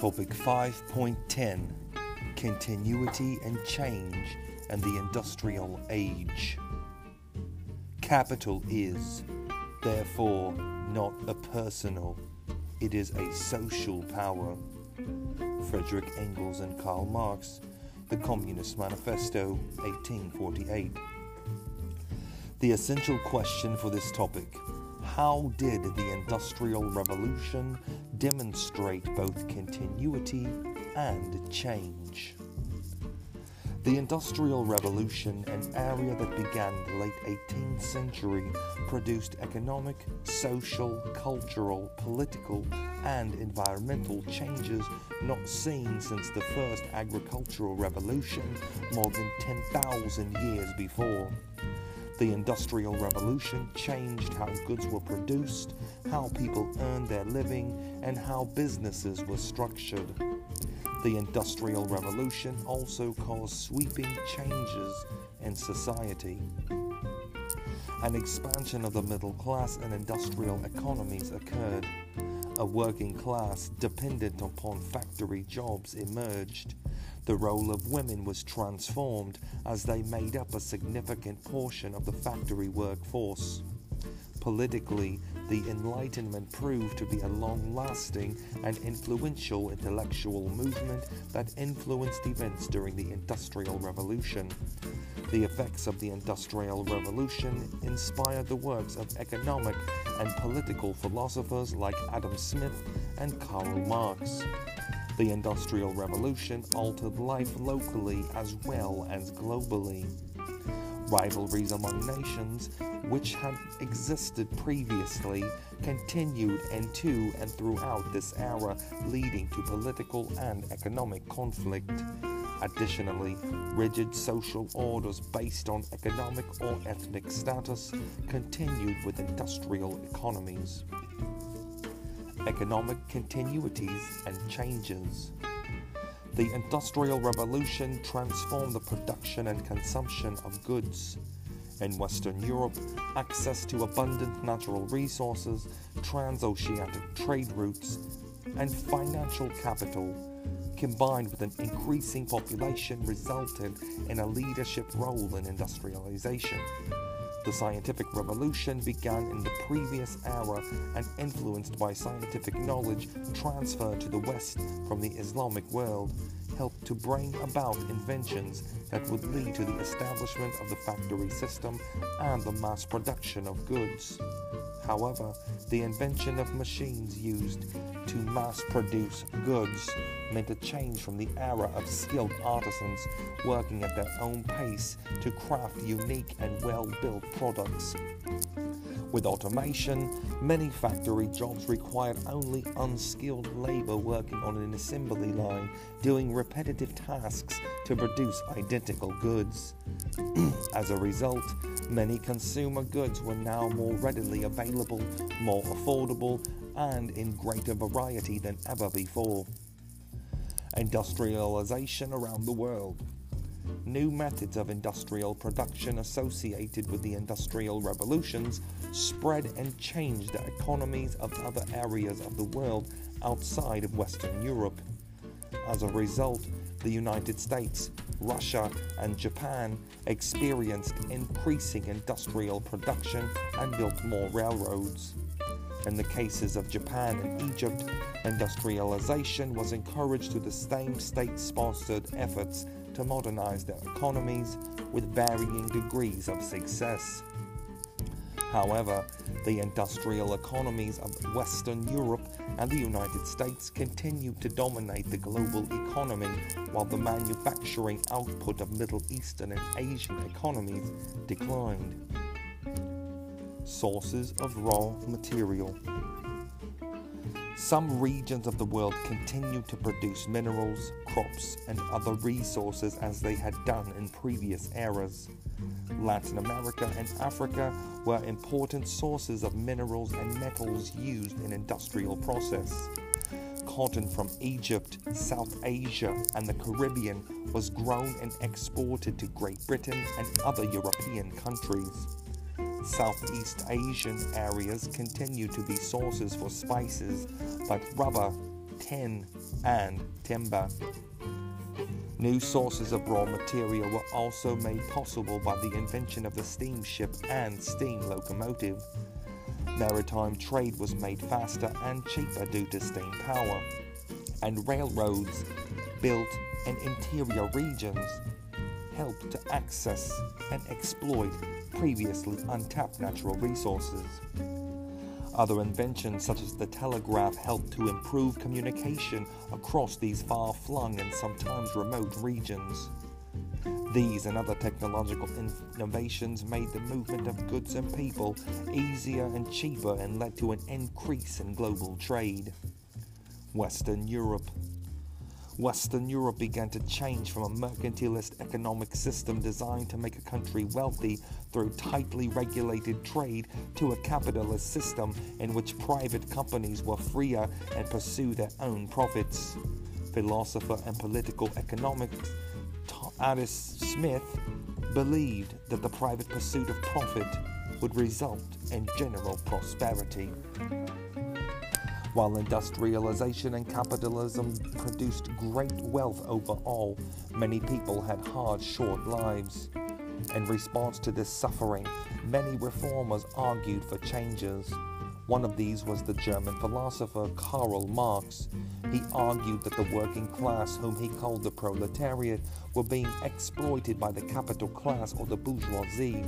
Topic 5.10 Continuity and Change and the Industrial Age. Capital is, therefore, not a personal, it is a social power. Frederick Engels and Karl Marx, The Communist Manifesto, 1848. The essential question for this topic how did the Industrial Revolution demonstrate both continuity and change? The Industrial Revolution, an area that began the late 18th century, produced economic, social, cultural, political, and environmental changes not seen since the first agricultural revolution more than 10,000 years before. The Industrial Revolution changed how goods were produced, how people earned their living, and how businesses were structured. The Industrial Revolution also caused sweeping changes in society. An expansion of the middle class and industrial economies occurred. A working class dependent upon factory jobs emerged the role of women was transformed as they made up a significant portion of the factory workforce. Politically, the Enlightenment proved to be a long lasting and influential intellectual movement that influenced events during the Industrial Revolution. The effects of the Industrial Revolution inspired the works of economic and political philosophers like Adam Smith and Karl Marx. The Industrial Revolution altered life locally as well as globally. Rivalries among nations, which had existed previously, continued into and throughout this era, leading to political and economic conflict. Additionally, rigid social orders based on economic or ethnic status continued with industrial economies economic continuities and changes. The Industrial Revolution transformed the production and consumption of goods. In Western Europe, access to abundant natural resources, transoceanic trade routes, and financial capital, combined with an increasing population, resulted in a leadership role in industrialization. The scientific revolution began in the previous era and influenced by scientific knowledge transferred to the West from the Islamic world helped to bring about inventions that would lead to the establishment of the factory system and the mass production of goods. However, the invention of machines used to mass produce goods meant a change from the era of skilled artisans working at their own pace to craft unique and well built products. With automation, many factory jobs required only unskilled labor working on an assembly line, doing repetitive tasks to produce identical goods. As a result, many consumer goods were now more readily available, more affordable, and in greater variety than ever before. Industrialization around the world. New methods of industrial production associated with the industrial revolutions spread and changed the economies of other areas of the world outside of Western Europe. As a result, the United States, Russia, and Japan experienced increasing industrial production and built more railroads. In the cases of Japan and Egypt, industrialization was encouraged through the same state sponsored efforts to modernize their economies with varying degrees of success. However, the industrial economies of Western Europe and the United States continued to dominate the global economy, while the manufacturing output of Middle Eastern and Asian economies declined. Sources of raw material. Some regions of the world continue to produce minerals, crops, and other resources as they had done in previous eras. Latin America and Africa were important sources of minerals and metals used in industrial process. Cotton from Egypt, South Asia, and the Caribbean was grown and exported to Great Britain and other European countries. Southeast Asian areas continue to be sources for spices, but rubber, tin and timber. New sources of raw material were also made possible by the invention of the steamship and steam locomotive. Maritime trade was made faster and cheaper due to steam power, and railroads built in interior regions helped to access and exploit previously untapped natural resources. Other inventions, such as the telegraph, helped to improve communication across these far flung and sometimes remote regions. These and other technological innovations made the movement of goods and people easier and cheaper and led to an increase in global trade. Western Europe Western Europe began to change from a mercantilist economic system designed to make a country wealthy through tightly regulated trade to a capitalist system in which private companies were freer and pursue their own profits. Philosopher and political economist Adam Smith believed that the private pursuit of profit would result in general prosperity. While industrialization and capitalism produced great wealth overall, many people had hard, short lives. In response to this suffering, many reformers argued for changes. One of these was the German philosopher Karl Marx. He argued that the working class, whom he called the proletariat, were being exploited by the capital class or the bourgeoisie.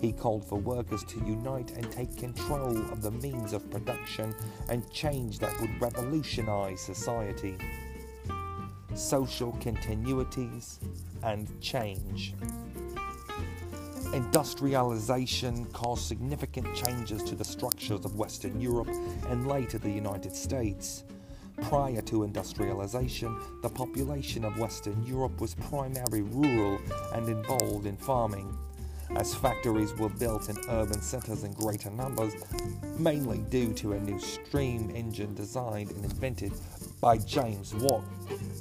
He called for workers to unite and take control of the means of production and change that would revolutionize society. Social continuities and change. Industrialization caused significant changes to the structures of Western Europe and later the United States. Prior to industrialization, the population of Western Europe was primarily rural and involved in farming as factories were built in urban centers in greater numbers, mainly due to a new steam engine designed and invented by James Watt.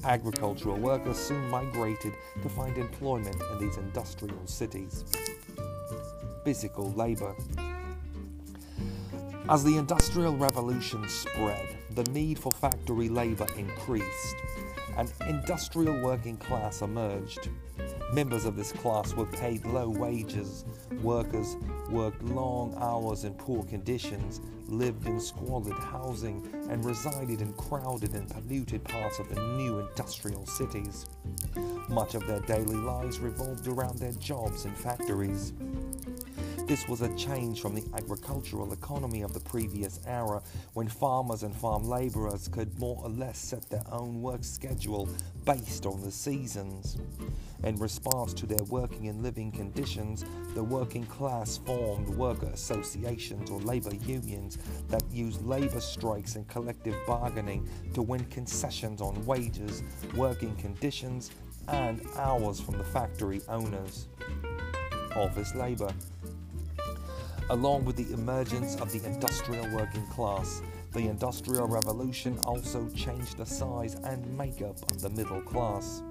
Agricultural workers soon migrated to find employment in these industrial cities. Physical labor. As the Industrial Revolution spread, the need for factory labor increased. An industrial working class emerged. Members of this class were paid low wages. Workers worked long hours in poor conditions, lived in squalid housing, and resided in crowded and polluted parts of the new industrial cities. Much of their daily lives revolved around their jobs in factories. This was a change from the agricultural economy of the previous era when farmers and farm laborers could more or less set their own work schedule based on the seasons. In response to their working and living conditions, the working class formed worker associations or labor unions that used labor strikes and collective bargaining to win concessions on wages, working conditions, and hours from the factory owners. Office labor Along with the emergence of the industrial working class, the Industrial Revolution also changed the size and makeup of the middle class.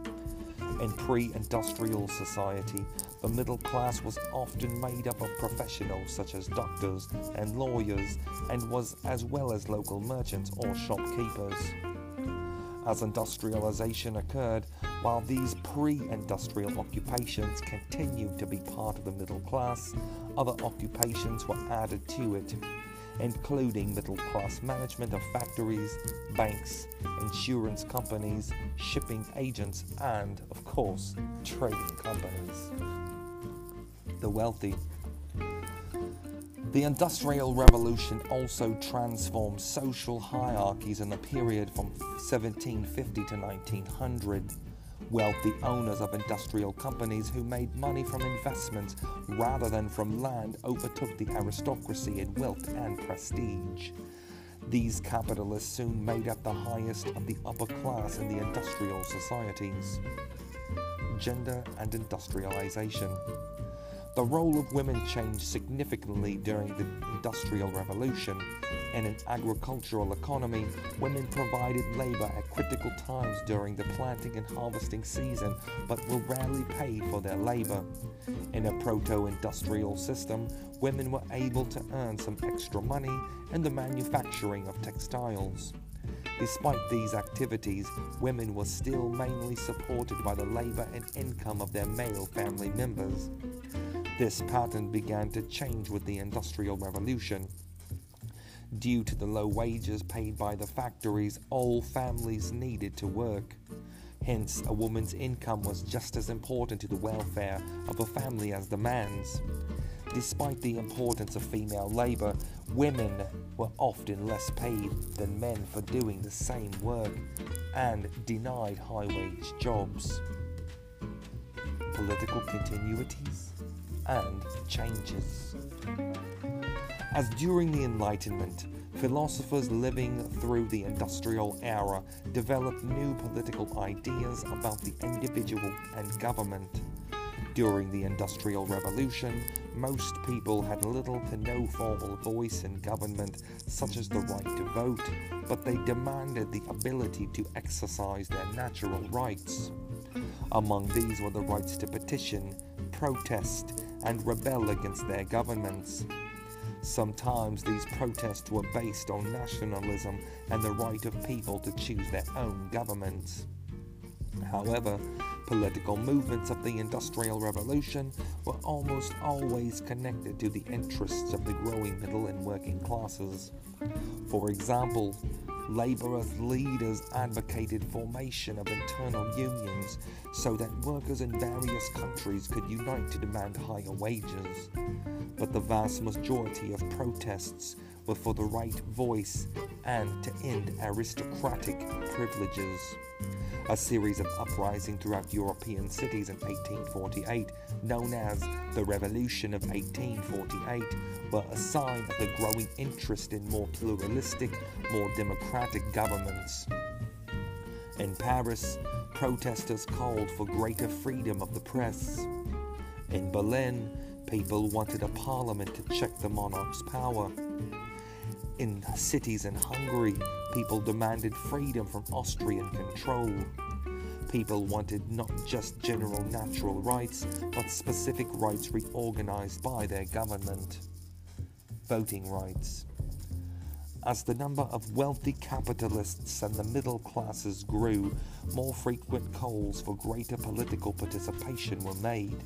In pre industrial society, the middle class was often made up of professionals such as doctors and lawyers, and was as well as local merchants or shopkeepers. As industrialization occurred, while these pre industrial occupations continued to be part of the middle class, other occupations were added to it, including middle class management of factories, banks, insurance companies, shipping agents, and, of course, trading companies. The wealthy. The Industrial Revolution also transformed social hierarchies in the period from 1750 to 1900 wealthy owners of industrial companies who made money from investments rather than from land overtook the aristocracy in wealth and prestige. These capitalists soon made up the highest of the upper class in the industrial societies. Gender and industrialization. The role of women changed significantly during the Industrial Revolution. In an agricultural economy, women provided labor at critical times during the planting and harvesting season, but were rarely paid for their labor. In a proto industrial system, women were able to earn some extra money in the manufacturing of textiles. Despite these activities, women were still mainly supported by the labor and income of their male family members. This pattern began to change with the Industrial Revolution. Due to the low wages paid by the factories, all families needed to work. Hence, a woman's income was just as important to the welfare of a family as the man's. Despite the importance of female labor, women were often less paid than men for doing the same work and denied high wage jobs. Political continuities and changes. As during the Enlightenment, philosophers living through the industrial era developed new political ideas about the individual and government. During the Industrial Revolution, most people had little to no formal voice in government, such as the right to vote, but they demanded the ability to exercise their natural rights. Among these were the rights to petition, protest, and rebel against their governments. Sometimes these protests were based on nationalism and the right of people to choose their own governments. However, political movements of the Industrial Revolution were almost always connected to the interests of the growing middle and working classes. For example, laborers leaders advocated formation of internal unions so that workers in various countries could unite to demand higher wages. But the vast majority of protests were for the right voice and to end aristocratic privileges. A series of uprisings throughout European cities in 1848, known as the Revolution of 1848, were a sign of the growing interest in more pluralistic, more democratic governments. In Paris, protesters called for greater freedom of the press. In Berlin, people wanted a parliament to check the monarch's power. In cities in Hungary, people demanded freedom from Austrian control. People wanted not just general natural rights, but specific rights reorganized by their government. Voting rights. As the number of wealthy capitalists and the middle classes grew, more frequent calls for greater political participation were made.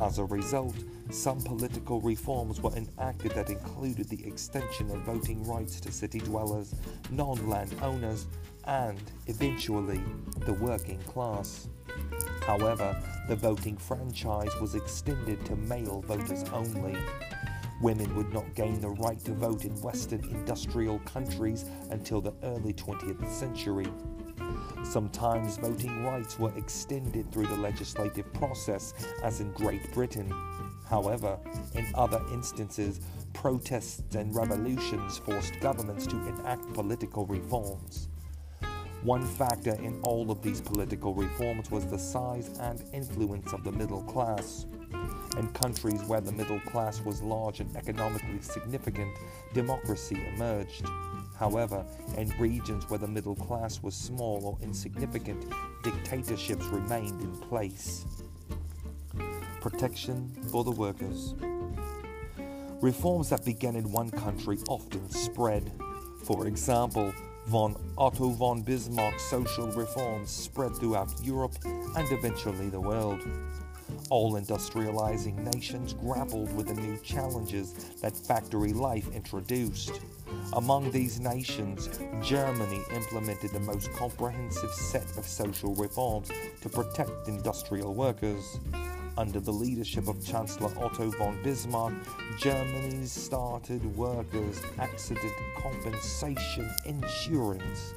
As a result, some political reforms were enacted that included the extension of voting rights to city dwellers, non landowners, and, eventually, the working class. However, the voting franchise was extended to male voters only. Women would not gain the right to vote in Western industrial countries until the early 20th century. Sometimes voting rights were extended through the legislative process, as in Great Britain. However, in other instances, protests and revolutions forced governments to enact political reforms. One factor in all of these political reforms was the size and influence of the middle class. In countries where the middle class was large and economically significant, democracy emerged. However, in regions where the middle class was small or insignificant, dictatorships remained in place. Protection for the workers. Reforms that began in one country often spread. For example, von Otto von Bismarck's social reforms spread throughout Europe and eventually the world. All industrializing nations grappled with the new challenges that factory life introduced. Among these nations, Germany implemented the most comprehensive set of social reforms to protect industrial workers. Under the leadership of Chancellor Otto von Bismarck, Germany started workers' accident compensation insurance,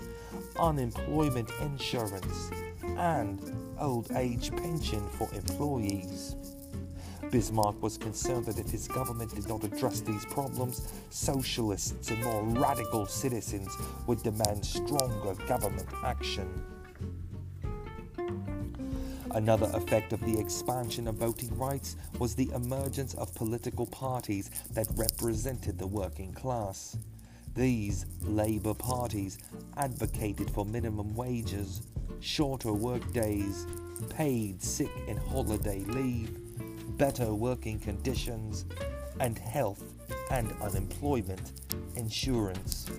unemployment insurance, and old age pension for employees. Bismarck was concerned that if his government did not address these problems, socialists and more radical citizens would demand stronger government action. Another effect of the expansion of voting rights was the emergence of political parties that represented the working class. These Labour parties advocated for minimum wages, shorter work days, paid sick and holiday leave, better working conditions, and health and unemployment insurance.